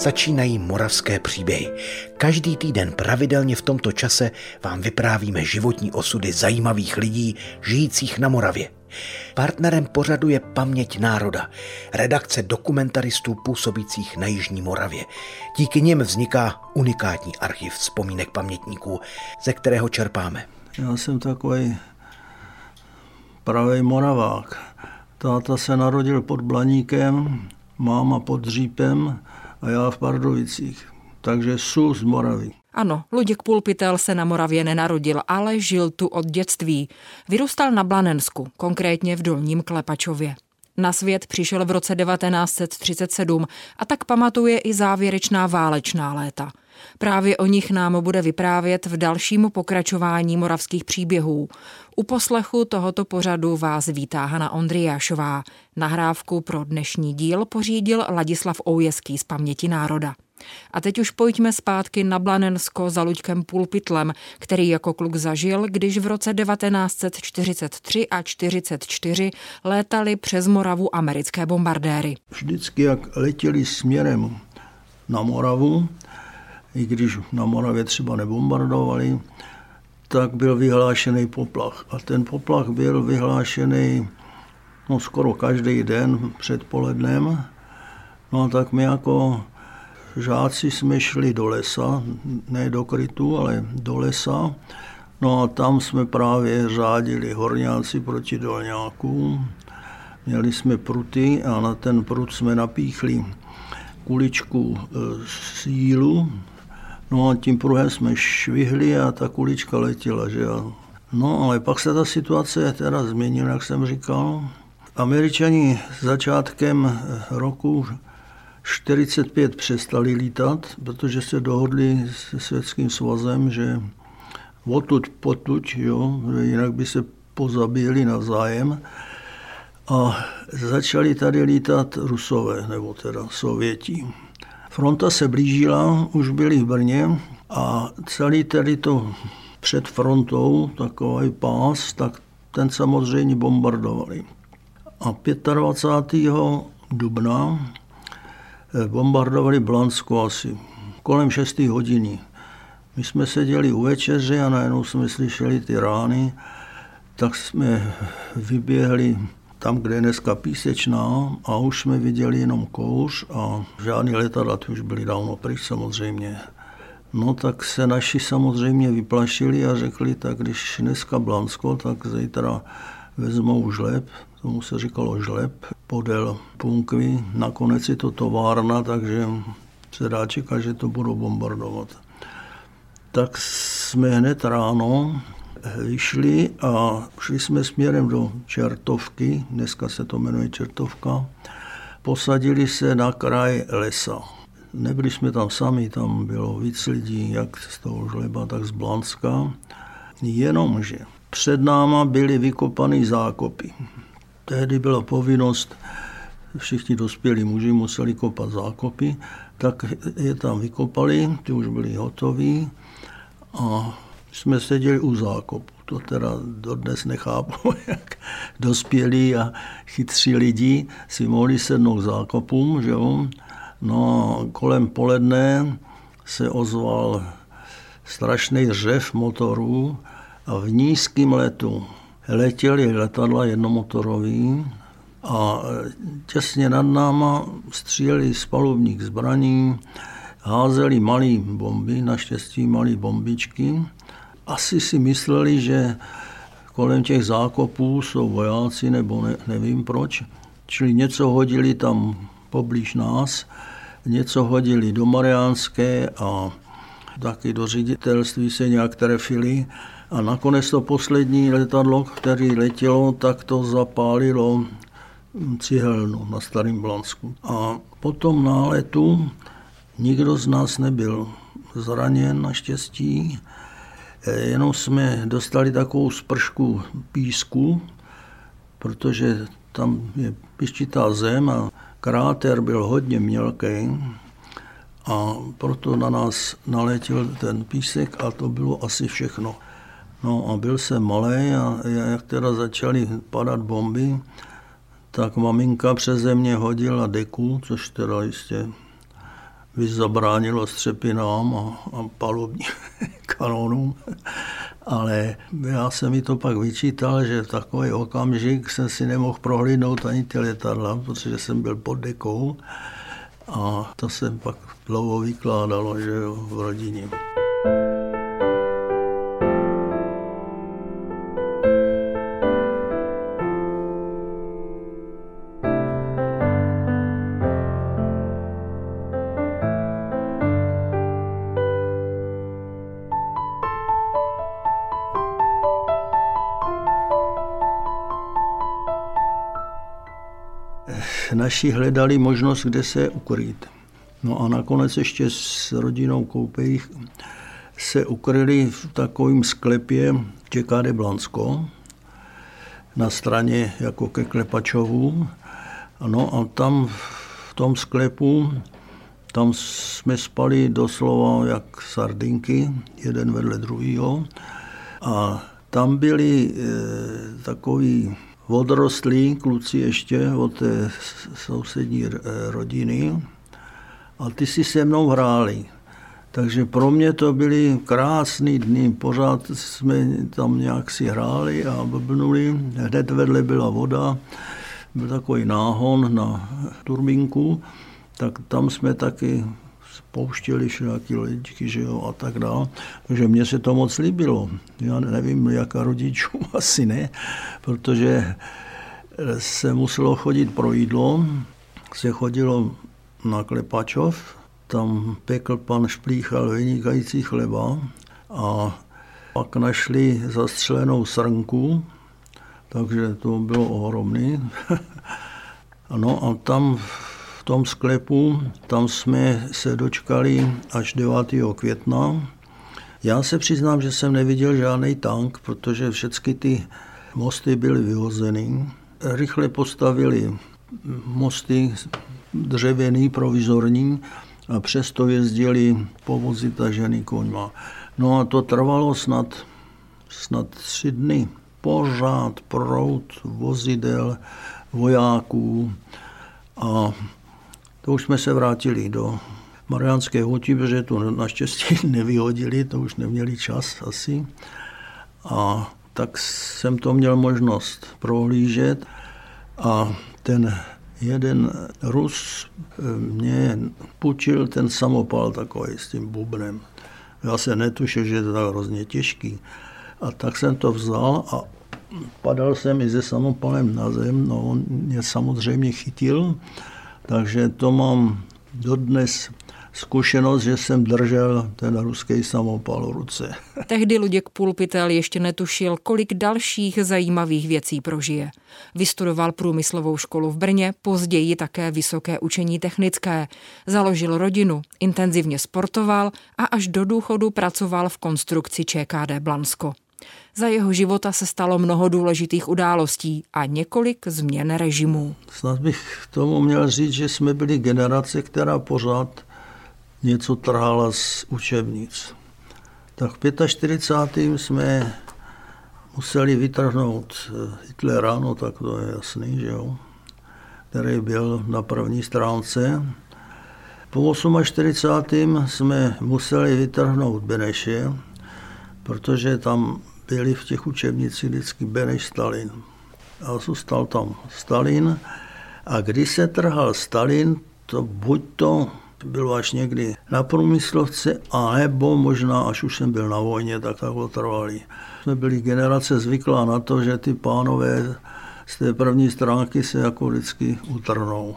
Začínají moravské příběhy. Každý týden pravidelně v tomto čase vám vyprávíme životní osudy zajímavých lidí žijících na Moravě. Partnerem pořadu je Paměť národa, redakce dokumentaristů působících na Jižní Moravě. Díky nim vzniká unikátní archiv vzpomínek pamětníků, ze kterého čerpáme. Já jsem takový pravý Moravák. Táta se narodil pod Blaníkem, máma pod Dřípem a já v Pardovicích. Takže jsou z Moravy. Ano, Luděk Pulpitel se na Moravě nenarodil, ale žil tu od dětství. Vyrůstal na Blanensku, konkrétně v Dolním Klepačově. Na svět přišel v roce 1937 a tak pamatuje i závěrečná válečná léta. Právě o nich nám bude vyprávět v dalším pokračování moravských příběhů. U poslechu tohoto pořadu vás vítá Hana Ondriášová. Nahrávku pro dnešní díl pořídil Ladislav Oujeský z Paměti národa. A teď už pojďme zpátky na Blanensko za Luďkem Pulpitlem, který jako kluk zažil, když v roce 1943 a 44 létali přes Moravu americké bombardéry. Vždycky, jak letěli směrem na Moravu, i když na Moravě třeba nebombardovali, tak byl vyhlášený poplach. A ten poplach byl vyhlášený no, skoro každý den před polednem. No a tak my jako žáci jsme šli do lesa, ne do krytu, ale do lesa. No a tam jsme právě řádili horňáci proti dolňákům. Měli jsme pruty a na ten prut jsme napíchli kuličku e, sílu, No a tím pruhem jsme švihli a ta kulička letěla, že jo. No ale pak se ta situace teda změnila, jak jsem říkal. Američani začátkem roku 45 přestali lítat, protože se dohodli se Světským svazem, že odtud potuď, jo, jinak by se pozabíjeli navzájem. A začali tady lítat Rusové, nebo teda Sověti. Fronta se blížila, už byli v Brně a celý tady to před frontou, takový pás, tak ten samozřejmě bombardovali. A 25. dubna eh, bombardovali Blansko asi kolem 6. hodiny. My jsme seděli u večeře a najednou jsme slyšeli ty rány, tak jsme vyběhli tam, kde je dneska písečná a už jsme viděli jenom kouř a žádný letadla, ty už byly dávno pryč samozřejmě. No tak se naši samozřejmě vyplašili a řekli, tak když dneska Blansko, tak zítra vezmou žleb, tomu se říkalo žleb, podél punkvy. Nakonec je to továrna, takže se dá čekat, že to budou bombardovat. Tak jsme hned ráno vyšli a šli jsme směrem do Čertovky, dneska se to jmenuje Čertovka, posadili se na kraj lesa. Nebyli jsme tam sami, tam bylo víc lidí, jak z toho žleba, tak z Blanska. Jenomže před náma byly vykopané zákopy. Tehdy byla povinnost, všichni dospělí muži museli kopat zákopy, tak je tam vykopali, ty už byly hotoví a jsme seděli u zákopu. To teda dodnes nechápu, jak dospělí a chytří lidi si mohli sednout k zákopům, že jo. No a kolem poledne se ozval strašný řev motorů a v nízkém letu letěli letadla jednomotorový a těsně nad náma stříleli z palubních zbraní, házeli malé bomby, naštěstí malé bombičky asi si mysleli, že kolem těch zákopů jsou vojáci, nebo ne, nevím proč. Čili něco hodili tam poblíž nás, něco hodili do Mariánské a taky do ředitelství se nějak trefili. A nakonec to poslední letadlo, které letělo, tak to zapálilo cihelnu na Starém Blansku. A po tom náletu nikdo z nás nebyl zraněn naštěstí. Eh, jenom jsme dostali takovou spršku písku, protože tam je piščitá zem a kráter byl hodně mělký a proto na nás naletěl ten písek a to bylo asi všechno. No a byl jsem malý a jak teda začaly padat bomby, tak maminka přeze mě hodila deku, což teda jistě by zabránilo střepinám a, a palubní kanonům. Ale já jsem mi to pak vyčítal, že v takový okamžik jsem si nemohl prohlídnout ani ty letadla, protože jsem byl pod dekou. A to jsem pak dlouho vykládalo, že jo, v rodině. Naši hledali možnost, kde se ukrýt. No a nakonec ještě s rodinou Koupejch se ukryli v takovém sklepě ČKD Blansko na straně jako ke Klepačovu. No a tam v tom sklepu, tam jsme spali doslova jak sardinky, jeden vedle druhého. A tam byli e, takový odrostlí kluci ještě od té sousední rodiny a ty si se mnou hráli. Takže pro mě to byly krásné dny, pořád jsme tam nějak si hráli a blbnuli. Hned vedle byla voda, byl takový náhon na turbinku, tak tam jsme taky pouštěli všelijaký lodičky, že jo, a tak dále. Takže mně se to moc líbilo. Já nevím, jaká rodičů, asi ne, protože se muselo chodit pro jídlo, se chodilo na Klepačov, tam pekl pan Šplíchal vynikající chleba a pak našli zastřelenou srnku, takže to bylo ohromný. no a tam tom sklepu, tam jsme se dočkali až 9. května. Já se přiznám, že jsem neviděl žádný tank, protože všechny ty mosty byly vyhozeny. Rychle postavili mosty dřevěný, provizorní, a přesto jezdili povozy tažený koňma. No a to trvalo snad, snad tři dny. Pořád prout vozidel, vojáků a to už jsme se vrátili do Mariánské huti, protože to naštěstí nevyhodili, to už neměli čas asi. A tak jsem to měl možnost prohlížet a ten jeden Rus eh, mě půjčil ten samopal takový s tím bubnem. Já se netušil, že je to tak hrozně těžký. A tak jsem to vzal a padal jsem i se samopalem na zem, no on mě samozřejmě chytil, takže to mám dodnes zkušenost, že jsem držel ten ruský samopal v ruce. Tehdy Luděk Pulpitel ještě netušil, kolik dalších zajímavých věcí prožije. Vystudoval průmyslovou školu v Brně, později také vysoké učení technické. Založil rodinu, intenzivně sportoval a až do důchodu pracoval v konstrukci ČKD Blansko. Za jeho života se stalo mnoho důležitých událostí a několik změn režimu. Snad bych tomu měl říct, že jsme byli generace, která pořád něco trhala z učebnic. Tak v 45. jsme museli vytrhnout eh, Hitlera, no tak to je jasný, že jo, který byl na první stránce. Po 48. jsme museli vytrhnout Beneše, protože tam byli v těch učebnicích vždycky Beneš Stalin. A zůstal tam Stalin. A když se trhal Stalin, to buď to bylo až někdy na průmyslovce, a nebo možná, až už jsem byl na vojně, tak tak trvali. Jsme byli generace zvyklá na to, že ty pánové z té první stránky se jako vždycky utrhnou.